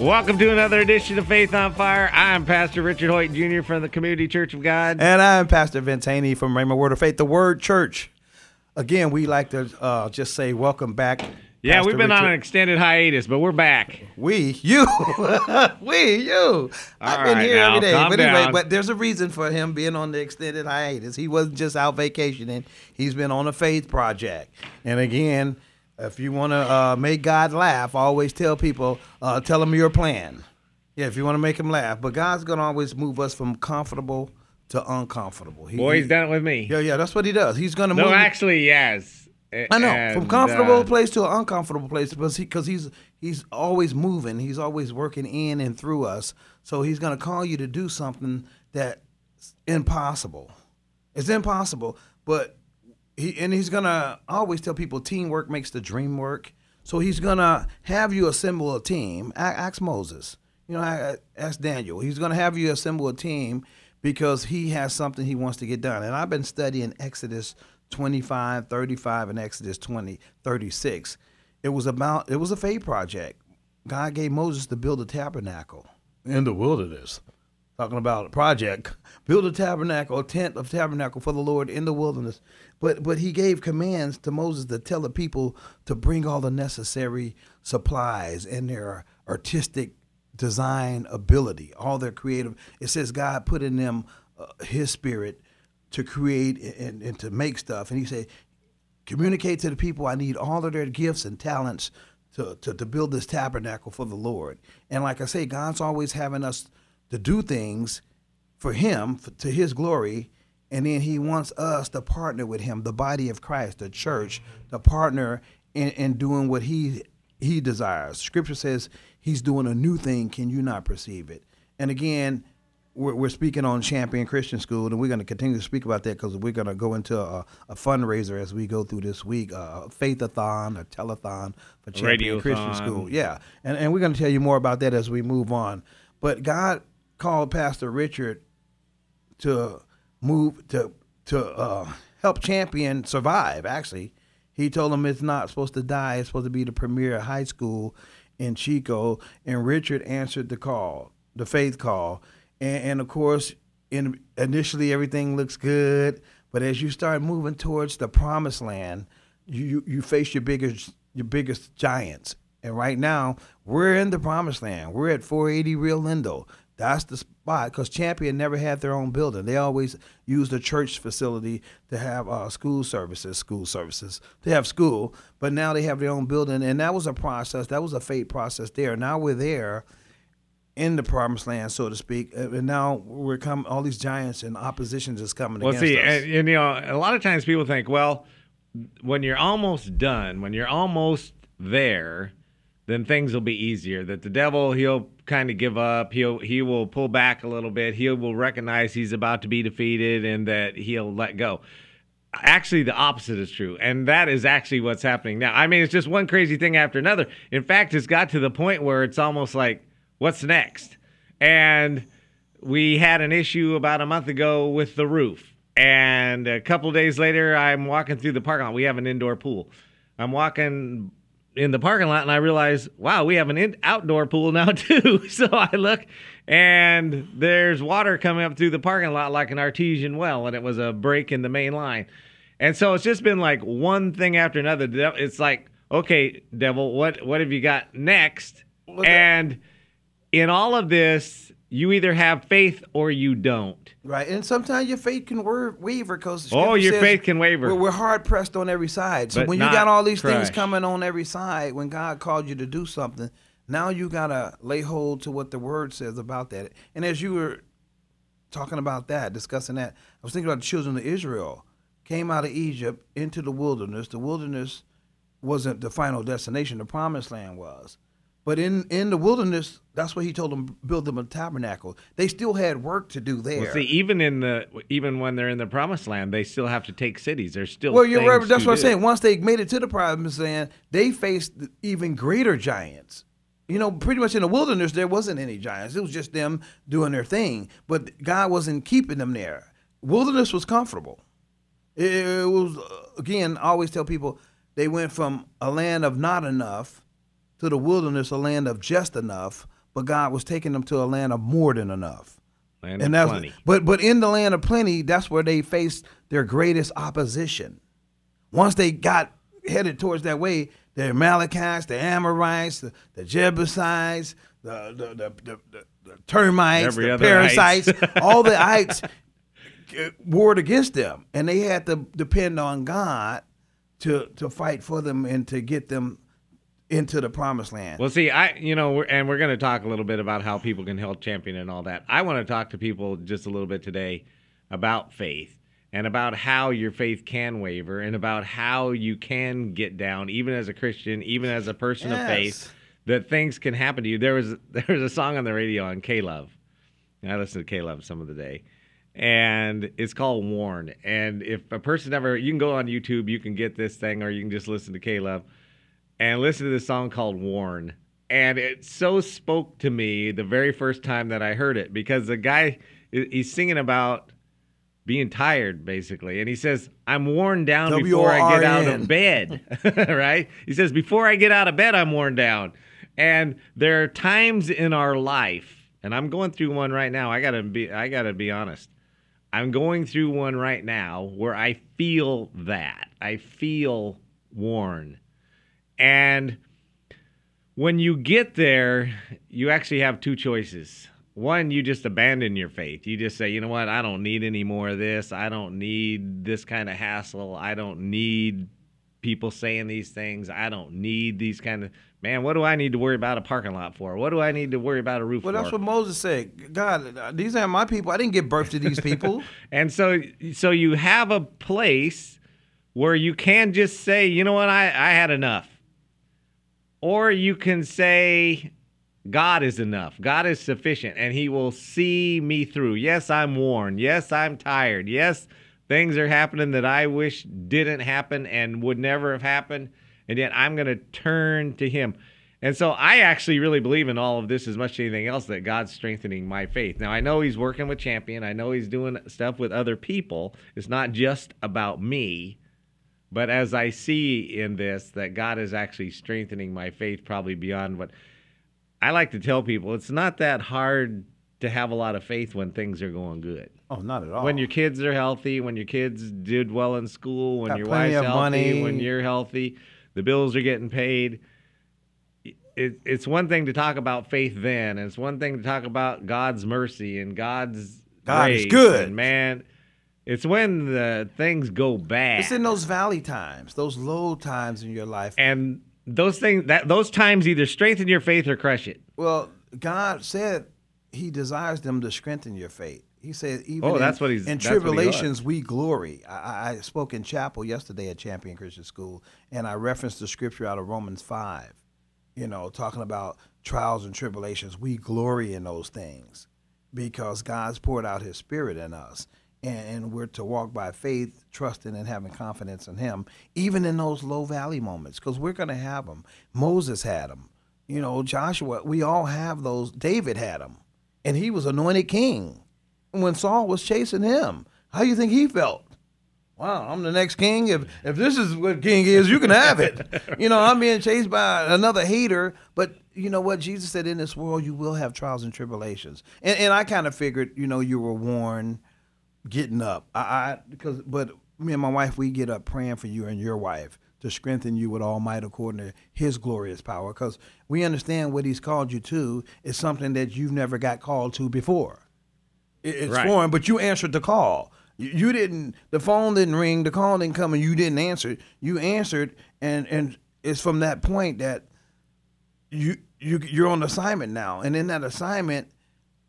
Welcome to another edition of Faith on Fire. I'm Pastor Richard Hoyt Jr. from the Community Church of God. And I'm Pastor Vince Haynie from Rhema Word of Faith, the Word Church. Again, we like to uh, just say welcome back. Yeah, Pastor we've been Richard. on an extended hiatus, but we're back. We, you, we, you. I've been right, here now, every day. But anyway, down. but there's a reason for him being on the extended hiatus. He wasn't just out vacationing. He's been on a faith project. And again, if you want to uh, make God laugh, always tell people, uh, tell him your plan. Yeah, if you want to make him laugh. But God's going to always move us from comfortable to uncomfortable. He, Boy, he's he- done it with me. Yeah, yeah, that's what he does. He's going to No, move. No, actually, yes. I know And, from comfortable uh, place to an uncomfortable place because he, cause he's he's always moving. He's always working in and through us. So he's gonna call you to do something that's impossible. It's impossible, but he and he's gonna I always tell people teamwork makes the dream work. So he's gonna have you assemble a team. Ask Moses. You know, ask Daniel. He's gonna have you assemble a team because he has something he wants to get done. And I've been studying Exodus 25, 35, and Exodus 20, 36. It was about it was a faith project. God gave Moses to build a tabernacle in the wilderness. Talking about a project, build a tabernacle, a tent of tabernacle for the Lord in the wilderness. But but he gave commands to Moses to tell the people to bring all the necessary supplies and their artistic design ability, all their creative. It says God put in them uh, His Spirit to create and, and to make stuff. And He said, communicate to the people I need all of their gifts and talents to, to, to build this tabernacle for the Lord. And like I say, God's always having us to do things for Him, for, to His glory. And then He wants us to partner with Him, the body of Christ, the church, to partner in, in doing what He He desires. Scripture says He's doing a new thing. Can you not perceive it? And again, we're, we're speaking on Champion Christian School, and we're going to continue to speak about that because we're going to go into a, a fundraiser as we go through this week, a faith-a-thon, a telethon for Champion Christian School. Yeah, and and we're going to tell you more about that as we move on. But God called Pastor Richard to move to to uh, help Champion survive. Actually, he told him it's not supposed to die. It's supposed to be the premier high school in Chico. And Richard answered the call, the faith call, and, and of course, in initially everything looks good, but as you start moving towards the promised land, you you, face your biggest your biggest giants. And right now, we're in the promised land. We're at 480 Rio Lindo. That's the spot because Champion never had their own building. They always used a church facility to have uh, school services, school services to have school. But now they have their own building, and that was a process. That was a fate process there. Now we're there in the promised land, so to speak, and now we're coming. All these giants and oppositions is coming Well, against see, and, and, you know, a lot of times people think, well, when you're almost done, when you're almost there, then things will be easier. That the devil, he'll kind of give up. He'll he will pull back a little bit. He will recognize he's about to be defeated, and that he'll let go. Actually, the opposite is true, and that is actually what's happening now. I mean, it's just one crazy thing after another. In fact, it's got to the point where it's almost like, what's next? And we had an issue about a month ago with the roof. And a couple days later, I'm walking through the parking lot. We have an indoor pool. I'm walking in the parking lot and I realize, wow, we have an in- outdoor pool now too. so I look and there's water coming up through the parking lot like an artesian well, and it was a break in the main line. And so it's just been like one thing after another. It's like, okay, devil, what what have you got next? Well, and in all of this, you either have faith or you don't. Right, and sometimes your faith can wa- waver because Oh, your faith can waver. We're, we're hard pressed on every side. So But when you got all these things coming on every side, when God called you to do something, now you gotta lay hold to what the Word says about that. And as you were talking about that, discussing that, I was thinking about the children of Israel came out of Egypt into the wilderness. The wilderness wasn't the final destination. The promised land was. But in, in the wilderness, that's what he told them build them a tabernacle. They still had work to do there. Well, see, even in the even when they're in the promised land, they still have to take cities. There's still well, you're right. That's what I'm saying. Once they made it to the promised land, they faced even greater giants. You know, pretty much in the wilderness, there wasn't any giants. It was just them doing their thing. But God wasn't keeping them there. Wilderness was comfortable. It, it was again. I always tell people they went from a land of not enough to the wilderness, a land of just enough. But God was taking them to a land of more than enough. Land and of that's plenty. but but in the land of plenty, that's where they faced their greatest opposition. Once they got headed towards that way, the Amalekites, the Amorites, the, the Jebusites, the the, the, the, the, the termites, Every the parasites, all the ites uh, warred against them, and they had to depend on God to to fight for them and to get them into the promised land. Well, see, I you know, we're, and we're going to talk a little bit about how people can help champion and all that. I want to talk to people just a little bit today about faith and about how your faith can waver and about how you can get down, even as a Christian, even as a person of faith, that things can happen to you. There was there was a song on the radio on K Love. I listened to K Love some of the day. And it's called Worn. And if a person ever, you can go on YouTube, you can get this thing, or you can just listen to K Love and listen to this song called Worn. And it so spoke to me the very first time that I heard it because the guy, he's singing about being tired, basically. And he says, I'm worn down before I get out of bed, right? He says, Before I get out of bed, I'm worn down. And there are times in our life, and I'm going through one right now. I gotta be, I gotta be honest. I'm going through one right now where I feel that. I feel worn. And when you get there, you actually have two choices. One, you just abandon your faith. You just say, you know what, I don't need any more of this. I don't need this kind of hassle. I don't need people saying these things. I don't need these kind of man, what do I need to worry about a parking lot for? What do I need to worry about a roof well, for? that's what Moses said. God, these aren't my people. I didn't give birth to these people. And so so you have a place where you can just say, you know what, I, I had enough. Or you can say, God is enough. God is sufficient and he will see me through. Yes, I'm worn. Yes, I'm tired. Yes, things are happening that I wish didn't happen and would never have happened. And yet I'm going to turn to him. And so I actually really believe in all of this as much as anything else that God's strengthening my faith. Now I know he's working with Champion. I know he's doing stuff with other people. It's not just about me. But as I see in this that God is actually strengthening my faith probably beyond what I like to tell people, it's not that hard to have a lot of faith when things are going good. oh, not at all. When your kids are healthy, when your kids did well in school, when Got your wife's healthy, money. when you're healthy, the bills are getting paid. It, it's one thing to talk about faith then, and it's one thing to talk about God's mercy and God's God is good. man. It's when the things go bad. It's in those valley times, those low times in your life. and those things that those times either strengthen your faith or crush it. Well, God said He desires them to strengthen your faith. He said, even Oh, in, that's what he's- in that's what he tribulations we glory. I, I- I spoke in chapel yesterday at Champion Christian School, and I referenced the scripture out of Romans five. You know, talking about trials and tribulations, we glory in those things because God's poured out His Spirit in us, and, and we're to walk by faith, trusting and having confidence in Him, even in those low valley moments, because we're going to have them. Moses had them. You know, Joshua. We all have those. David had them, and he was anointed king when Saul was chasing him. How do you think he felt? Wow, I'm the next king. If if this is what king is, you can have it. you know, I'm being chased by another hater. But you know what? Jesus said, in this world you will have trials and tribulations. And and I kind of figured, you know, you were warned getting up. I, I because but me and my wife, we get up praying for you and your wife to strengthen you with all might according to his glorious power. Because we understand what he's called you to is something that you've never got called to before. It- It's Right. foreign, but you answered the call. You, you didn't. The phone didn't ring. The call didn't come, and you didn't answer. You answered, and and it's from that point that you you you're on assignment now, and in that assignment,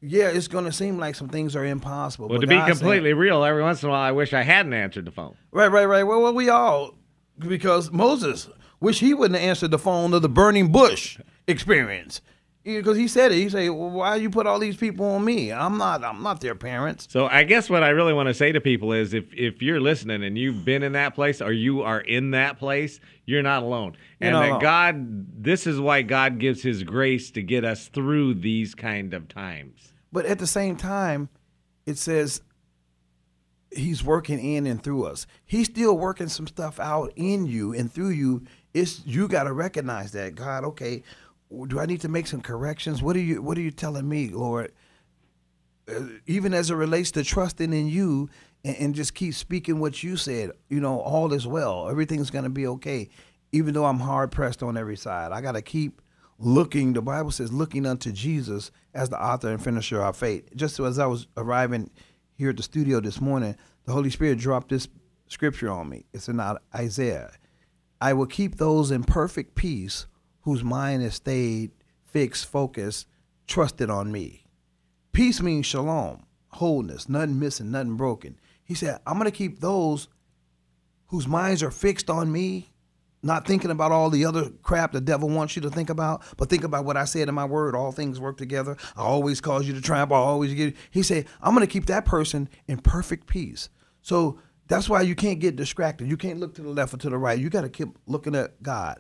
yeah, it's going to seem like some things are impossible. Well, but to be completely real, every once in a while I wish I hadn't answered the phone. Right, right, right. Well, well, we all because Moses Wish he wouldn't have answered the phone of the burning bush experience. Because he said it. He said, well, "Why you put all these people on me? I'm not. I'm not their parents." So I guess what I really want to say to people is if if you're listening and you've been in that place or you are in that place, you're not alone. You're and not that alone. God this is why God gives his grace to get us through these kind of times. But at the same time, it says he's working in and through us. He's still working some stuff out in you and through you. It's you got to recognize that God. Okay, do I need to make some corrections? What are you What are you telling me, Lord? Uh, even as it relates to trusting in you and, and just keep speaking what you said. You know, all is well. Everything's going to be okay. Even though I'm hard pressed on every side, I got to keep looking. The Bible says, looking unto Jesus as the author and finisher of our faith. Just as I was arriving here at the studio this morning, the Holy Spirit dropped this scripture on me. It's in Isaiah. I will keep those in perfect peace whose mind is stayed, fixed, focused, trusted on me. Peace means shalom, wholeness, nothing missing, nothing broken. He said, I'm going to keep those whose minds are fixed on me, not thinking about all the other crap the devil wants you to think about, but think about what I said in my word. All things work together. I always cause you to triumph. I always get. He said, I'm going to keep that person in perfect peace. So that's why you can't get distracted. You can't look to the left or to the right. You got to keep looking at God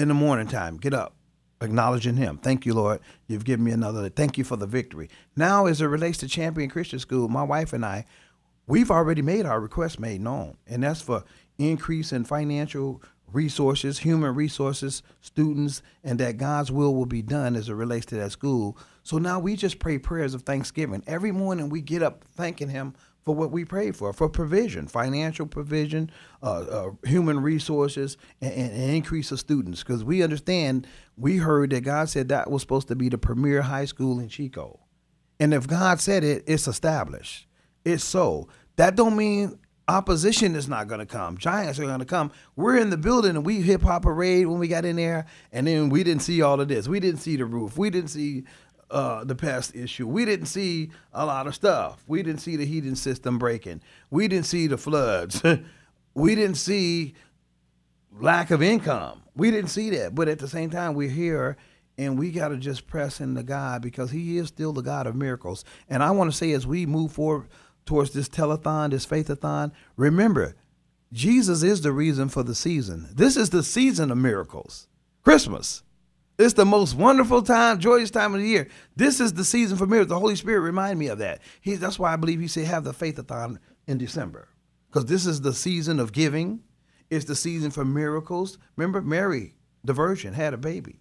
in the morning time. Get up, acknowledging Him. Thank you, Lord. You've given me another. Thank you for the victory. Now, as it relates to Champion Christian School, my wife and I, we've already made our request made known, and that's for increase in financial resources, human resources, students, and that God's will will be done as it relates to that school. So now we just pray prayers of thanksgiving. Every morning we get up thanking Him for what we pray for, for provision, financial provision, uh, uh, human resources, and, and, increase of students. Because we understand, we heard that God said that was supposed to be the premier high school in Chico. And if God said it, it's established. It's so. That don't mean opposition is not going to come. Giants are going to come. We're in the building and we hip hop parade when we got in there, and then we didn't see all of this. We didn't see the roof. We didn't see uh, the pest issue. We didn't see a lot of stuff. We didn't see the heating system breaking. We didn't see the floods. we didn't see lack of income. We didn't see that. But at the same time, we're here and we got to just press into God because He is still the God of miracles. And I want to say, as we move forward towards this telethon, this faithathon, remember, Jesus is the reason for the season. This is the season of miracles. Christmas. It's the most wonderful time, joyous time of the year. This is the season for miracles. The Holy Spirit remind me of that. He, that's why I believe He said have the faithathon in December, because this is the season of giving. It's the season for miracles. Remember, Mary, the Virgin, had a baby.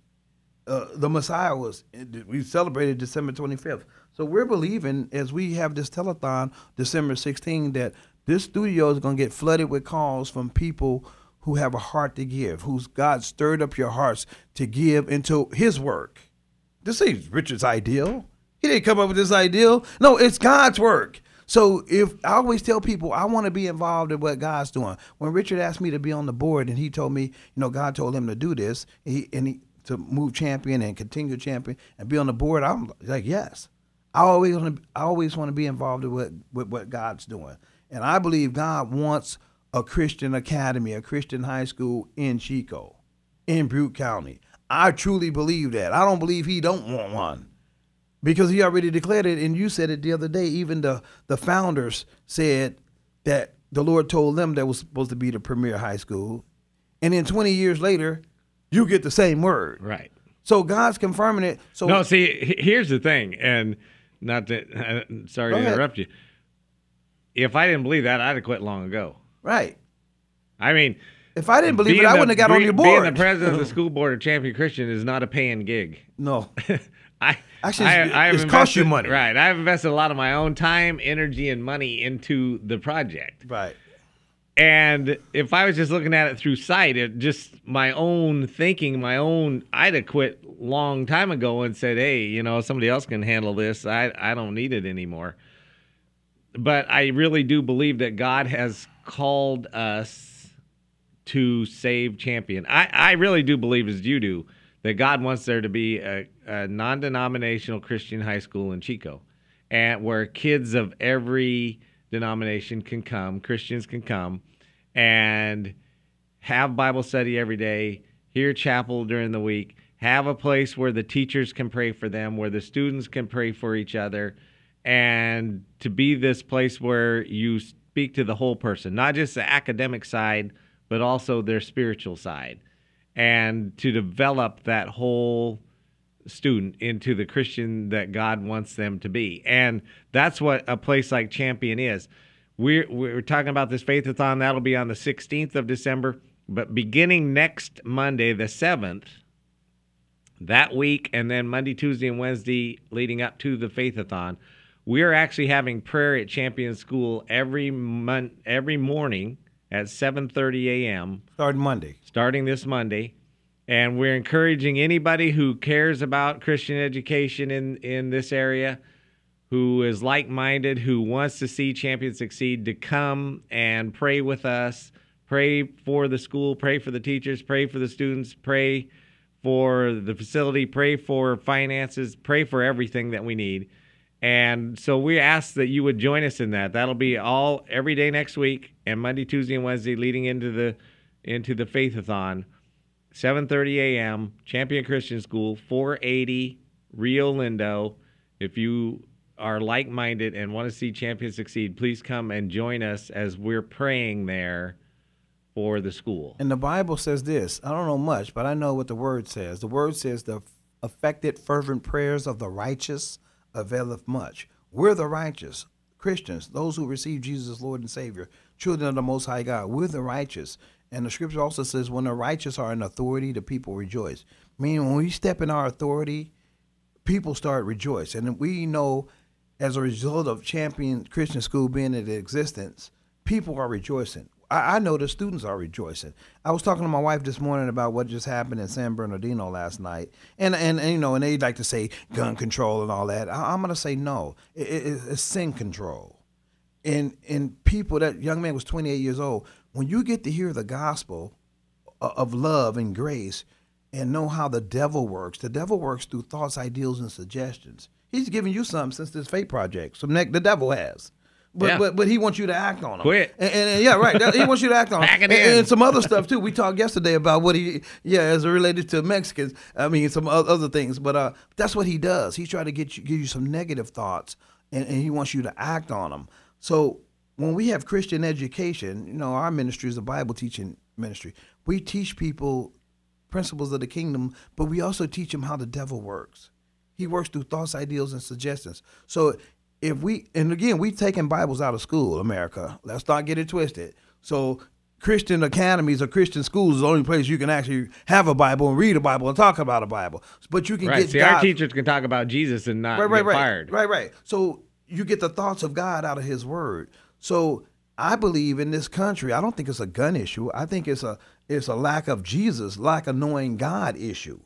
Uh, the Messiah was. We celebrated December 25th. So we're believing as we have this telethon December 16 that this studio is going to get flooded with calls from people who have a heart to give, who's God stirred up your hearts to give into His work. This ain't Richard's ideal. He didn't come up with this ideal. No, it's God's work. So if I always tell people I want to be involved in what God's doing. When Richard asked me to be on the board and he told me, you know, God told him to do this, he, and he to move champion and continue champion and be on the board, I'm like, yes. I always want to, I always want to be involved in what, with what God's doing. And I believe God wants a Christian academy, a Christian high school in Chico, in Butte County. I truly believe that. I don't believe he don't want one. Because he already declared it, and you said it the other day. Even the, the founders said that the Lord told them that was supposed to be the premier high school. And then 20 years later, you get the same word. Right. So God's confirming it. So No, see, here's the thing, and not to, uh, sorry to ahead. interrupt you. If I didn't believe that, I'd have quit long ago. Right. I mean, If I didn't believe it, I wouldn't have got on your board. Being the president of the school board of Champion Christian is not a paying gig. no. I Actually, I, it's- I have it's cost you money. Right. I've invested a lot of my own time, energy, and money into the project. Right. And if I was just looking at it through sight, it just my own thinking, my own, I'd have quit long time ago and said, "Hey, you know, somebody else can handle this. I I don't need it anymore." But I really do believe that God has called us to save champion. I I really do believe, as you do, that God wants there to be a, a non-denominational Christian high school in Chico, and where kids of every denomination can come, Christians can come, and have Bible study every day, hear chapel during the week, have a place where the teachers can pray for them, where the students can pray for each other, and to be this place where you speak to the whole person, not just the academic side, but also their spiritual side, and to develop that whole student into the Christian that God wants them to be. And that's what a place like Champion is. We're, we're talking about this faithathon. That'll be on the 16th of December. But beginning next Monday, the 7th, that week, and then Monday, Tuesday, and Wednesday leading up to the faithathon, we're actually having prayer at Champion School every mon- every morning at 7:30 a.m. Starting Monday. starting this Monday. And we're encouraging anybody who cares about Christian education in, in this area, who is like minded, who wants to see Champion succeed, to come and pray with us. Pray for the school, pray for the teachers, pray for the students, pray for the facility, pray for finances, pray for everything that we need. And so we ask that you would join us in that. That'll be all every day next week and Monday, Tuesday, and Wednesday leading into the into the faithathon. 7:30 a.m. Champion Christian School, 480 Rio Lindo. If you are like-minded and want to see Champion succeed, please come and join us as we're praying there for the school. And the Bible says this. I don't know much, but I know what the word says. The word says the affected fervent prayers of the righteous availeth much. We're the righteous Christians, those who receive Jesus as Lord and Savior, children of the Most High God. We're the righteous. And the scripture also says, when the righteous are in authority, the people rejoice. Meaning, when we step in our authority, people start rejoicing. And we know, as a result of Champion Christian School being in existence, people are rejoicing. I, I know the students are rejoicing. I was talking to my wife this morning about what just happened in San Bernardino last night, and and, and you know, and they like to say gun control and all that. I, am gonna say no. It, it, it's sin control. And and people that young man was 28 years old. When you get to hear the gospel uh, of love and grace, and know how the devil works, the devil works through thoughts, ideals, and suggestions. He's giving you something since this fate project. Some neck the devil has. But, Yeah. but but he wants you to act on them. Quit. And, and- and yeah, right. That- he wants you to act on it and, and some other stuff too. We talked yesterday about what he yeah as it related to Mexicans. I mean some other things, but uh, that's what he does. He's trying to get you give you some negative thoughts, and, and he wants you to act on them. So when we have Christian education, you know, our ministry is a Bible teaching ministry. We teach people principles of the kingdom, but we also teach them how the devil works. He works through thoughts, ideals, and suggestions. So if we, and again, we've taken Bibles out of school, America. Let's not get it twisted. So Christian academies or Christian schools is the only place you can actually have a Bible and read a Bible and talk about a Bible. But you can Right. get See, God, our teachers can talk about Jesus and not right, right, get right, fired. right, right. So you get the thoughts of God out of His Word. So I believe in this country. I don't think it's a gun issue. I think it's a it's a lack of Jesus, lack of knowing God issue.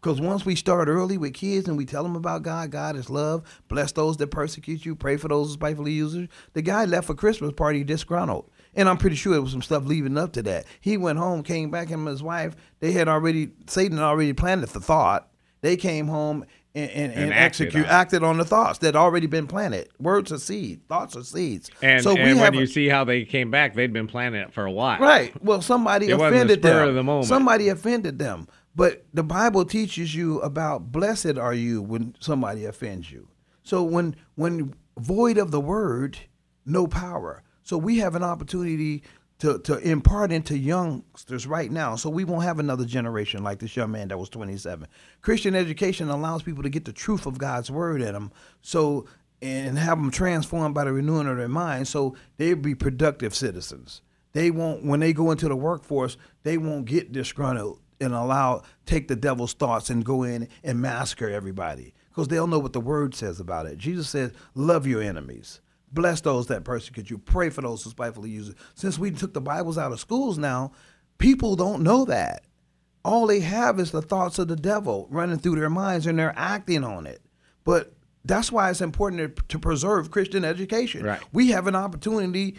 Because once we start early with kids and we tell them about God, God is love, bless those that persecute you, pray for those who spitefully use you. The guy left for Christmas party disgruntled. And I'm pretty sure there was some stuff leading up to that. He went home, came back, him and his wife, they had already, Satan had already planted the thought. They came home and, and, and, And acted execute, on acted on the thoughts that had already been planted. Words are seed, thoughts are seeds. And, so and we when you see how they came back, they'd been it for a while. Right. Well, somebody It wasn't the spur them. of the moment. Somebody offended them. But the Bible teaches you about blessed are you when somebody offends you. So when when void of the word, no power. So we have an opportunity to, to impart into youngsters right now. So we won't have another generation like this young man that was 27. Christian education allows people to get the truth of God's word in them. So and have them transformed by the renewing of their mind so they'll be productive citizens they won't when they go into the workforce they won't get disgruntled and allow take the devil's thoughts and go in and massacre everybody. Because they'll know what the word says about it. Jesus says love your enemies. Bless those that persecute you. Pray for those who spitefully use it. Since we took the bibles out of schools now people don't know that. All they have is the thoughts of the devil running through their minds and they're acting on it. But that's why it's important to, preserve christian education. Right. we have an opportunity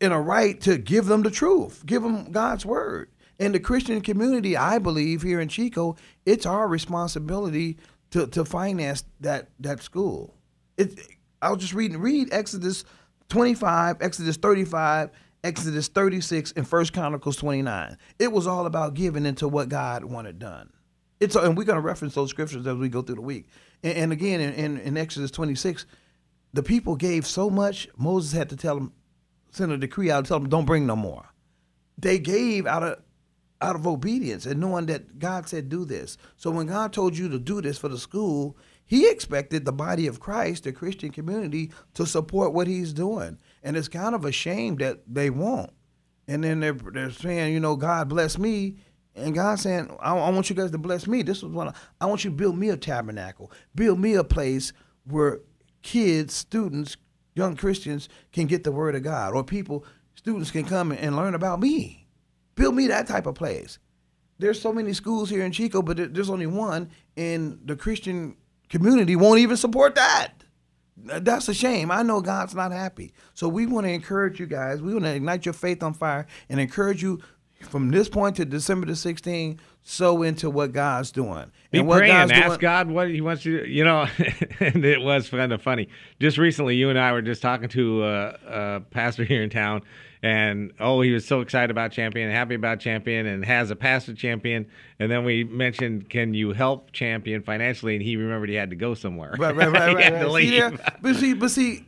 and a right to give them the truth, give them God's word. In the Christian community, I believe here in Chico, it's our responsibility to, to finance that that school. It, I'll just read read Exodus 25, Exodus 35, Exodus 36 and First Chronicles 29. It was all about giving into what God wanted done. It's and we're going to reference those scriptures as we go through the week. And, and again, in, in, in Exodus 26, the people gave so much, Moses had to tell them, send a decree out, tell them, don't bring no more. They gave out of out of obedience and knowing that God said do this. So when God told you to do this for the school, he expected the body of Christ, the Christian community, to support what he's doing. And it's kind of a shame that they won't. And then they're, they're saying, you know, God bless me. And God's saying, I, I want you guys to bless me. This is what I, I want you to build me a tabernacle, build me a place where kids, students, young Christians can get the word of God, or people, students can come and learn about me. Build me that type of place. There's so many schools here in Chico, but there's only one, and the Christian community won't even support that. That's a shame. I know God's not happy. So we want to encourage you guys. We want to ignite your faith on fire and encourage you from this point to December the 16th, sow into what God's doing. Be and what praying, God's ask doing, God what He wants you to. You know, and it was kind of funny. Just recently, you and I were just talking to a, a pastor here in town, and oh, he was so excited about Champion, happy about Champion, and has a pastor Champion. And then we mentioned, can you help Champion financially? And he remembered he had to go somewhere. Right, right, right, he right. had right. to See leave. But see, but see,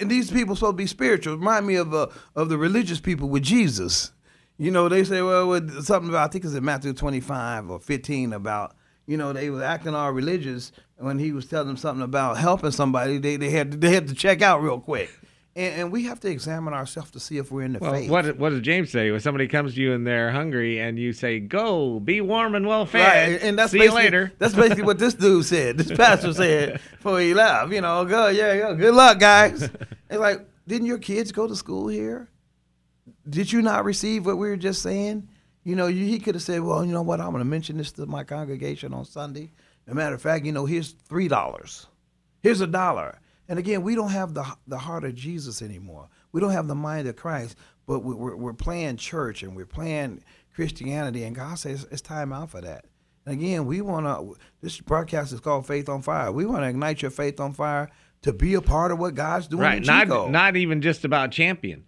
and these people supposed to be spiritual. Remind me of uh, of the religious people with Jesus. You know, they say, well, with something about I think it's in Matthew twenty five or fifteen about you know they were acting all religious when he was telling them something about helping somebody. They they had to, they had to check out real quick. And, and we have to examine ourselves to see if we're in the Well, faith. what what does James say when somebody comes to you and they're hungry and you say, "Go, be warm and well fed." Right, and that's See you basically, later. That's basically what this dude said. This pastor said before he left. You know, go, yeah, yeah, good luck, guys. It's like, didn't your kids go to school here? Did you not receive what we were just saying? You know, you, he could have said, well, you know what, I'm going to mention this to my congregation on Sunday. As a matter of fact, you know, here's three dollars. Here's a dollar. And again, we don't have the the heart of Jesus anymore. We don't have the mind of Christ. But we, we're we're playing church and we're playing Christianity, and God says it's time out for that. And again, we want to. This broadcast is called Faith on Fire. We want to ignite your faith on fire to be a part of what God's doing. right not not even just about champion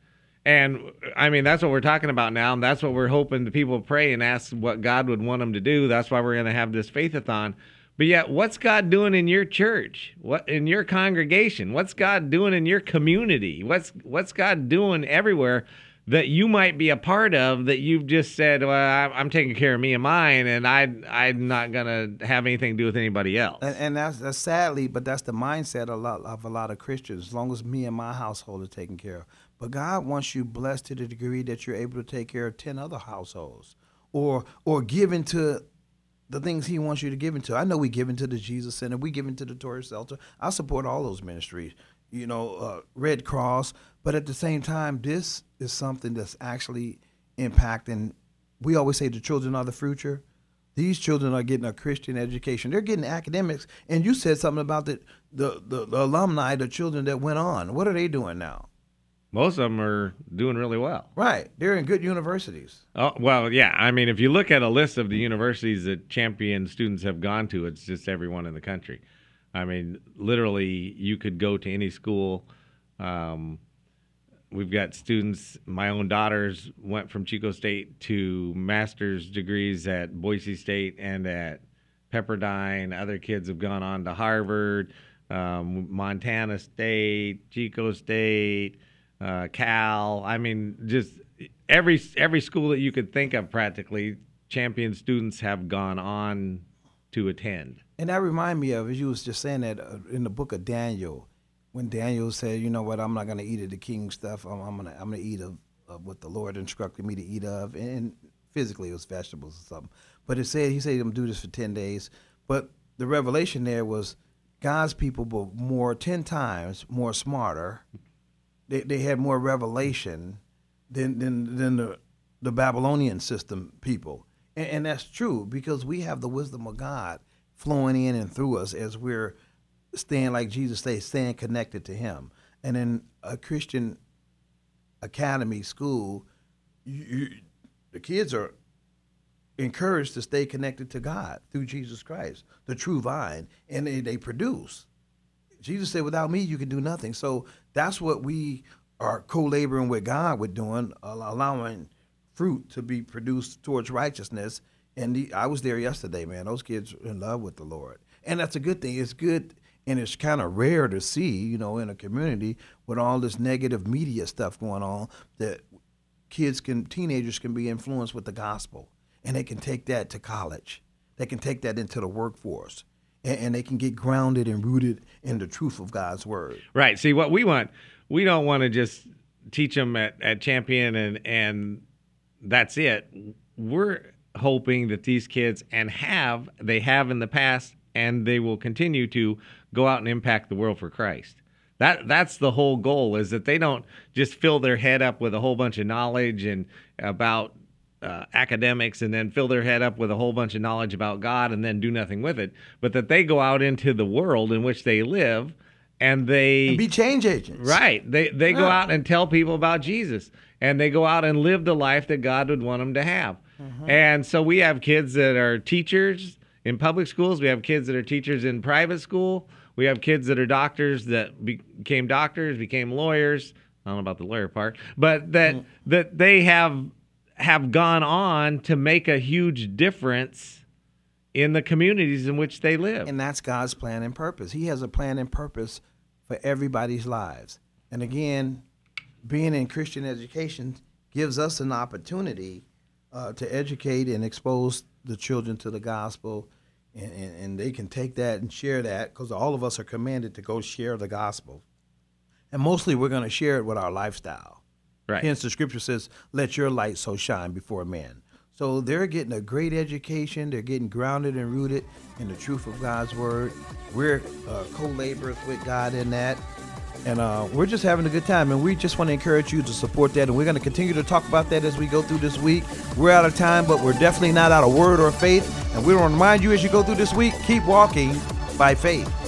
and i mean that's what we're talking about now and that's what we're hoping the people pray and ask what god would want them to do. That's why we're going to have this faithathon. But yet what's god doing in your church? What in your congregation? What's god doing in your community? What's what's god doing everywhere that you might be a part of that you've just said well i'm taking care of me and mine and i i'm not to have anything to do with anybody else And, and that's, that's sadly, but that's the mindset of a lot of a lot of Christians. As long as me and my household are taken care of, but God wants you blessed to the degree that you're able to take care of ten other households, or or give into the things He wants you to give into. I know we give into the Jesus Center, we give into the Torres Shelter. I support all those ministries. You know, uh, Red Cross, but at the same time, this is something that's actually impacting. We always say the children are the future. These children are getting a Christian education. They're getting academics. And you said something about the, the, the, the alumni, the children that went on. What are they doing now? most of them are doing really well Right. They're in good universities. Oh, well, yeah. I mean, if you look at a list of the universities that champion students have gone to, it's just everyone in the country. I mean, literally, you could go to any school. Um, we've got students. My own daughters went from Chico State to master's degrees at Boise State and at Pepperdine. Other kids have gone on to Harvard, um, Montana State, Chico State, uh, Cal. I mean, just every every school that you could think of, practically, champion students have gone on to attend. And that remind me of, as you was just saying that uh, in the book of Daniel, when Daniel said, you know what, I'm not going to eat of the king's stuff. I'm, I'm going to I'm gonna eat of, of what the Lord instructed me to eat of. And physically it was vegetables or something. But it said, he said he's going to do this for 10 days. But the revelation there was God's people were more, 10 times more smarter. They, they had more revelation than, than, than the, the Babylonian system people. And, and that's true because we have the wisdom of God flowing in and through us as we're staying, like Jesus says, staying connected to Him. And in a Christian academy school, you, you, the kids are encouraged to stay connected to God through Jesus Christ, the true vine, and they, they produce. Jesus said, "Without me, you can do nothing." So that's what we are co-laboring with God with doing, uh, allowing fruit to be produced towards righteousness. And the, I was there yesterday, man. Those kids are in love with the Lord, and that's a good thing. It's good, and it's kind of rare to see, you know, in a community with all this negative media stuff going on that kids can, teenagers can be influenced with the gospel, and they can take that to college. They can take that into the workforce and, and, they can get grounded and rooted in the truth of God's word. Right. See, what we want, we don't want to just teach them at, at Champion and and that's it. We're hoping that these kids and have they have in the past and they will continue to go out and impact the world for Christ. That that's the whole goal is that they don't just fill their head up with a whole bunch of knowledge and about uh, academics and then fill their head up with a whole bunch of knowledge about God and then do nothing with it, but that they go out into the world in which they live and they and be change agents. Right. They they yeah. go out and tell people about Jesus and they go out and live the life that God would want them to have. Mm-hmm. And so we have kids that are teachers in public schools, we have kids that are teachers in private school, we have kids that are doctors that became doctors, became lawyers. I don't know about the lawyer part, but that mm-hmm. that they have have gone on to make a huge difference in the communities in which they live. And that's God's plan and purpose. He has a plan and purpose for everybody's lives. And again, being in Christian education gives us an opportunity uh, to educate and expose the children to the gospel. And, and, and they can take that and share that because all of us are commanded to go share the gospel. And mostly we're going to share it with our lifestyle. Right. Hence the scripture says, let your light so shine before men. So they're getting a great education. They're getting grounded and rooted in the truth of God's word. We're uh, co-laborers with God in that. And uh, we're just having a good time. And we just want to encourage you to support that. And we're going to continue to talk about that as we go through this week. We're out of time, but we're definitely not out of word or faith. And we want to remind you as you go through this week, keep walking by faith.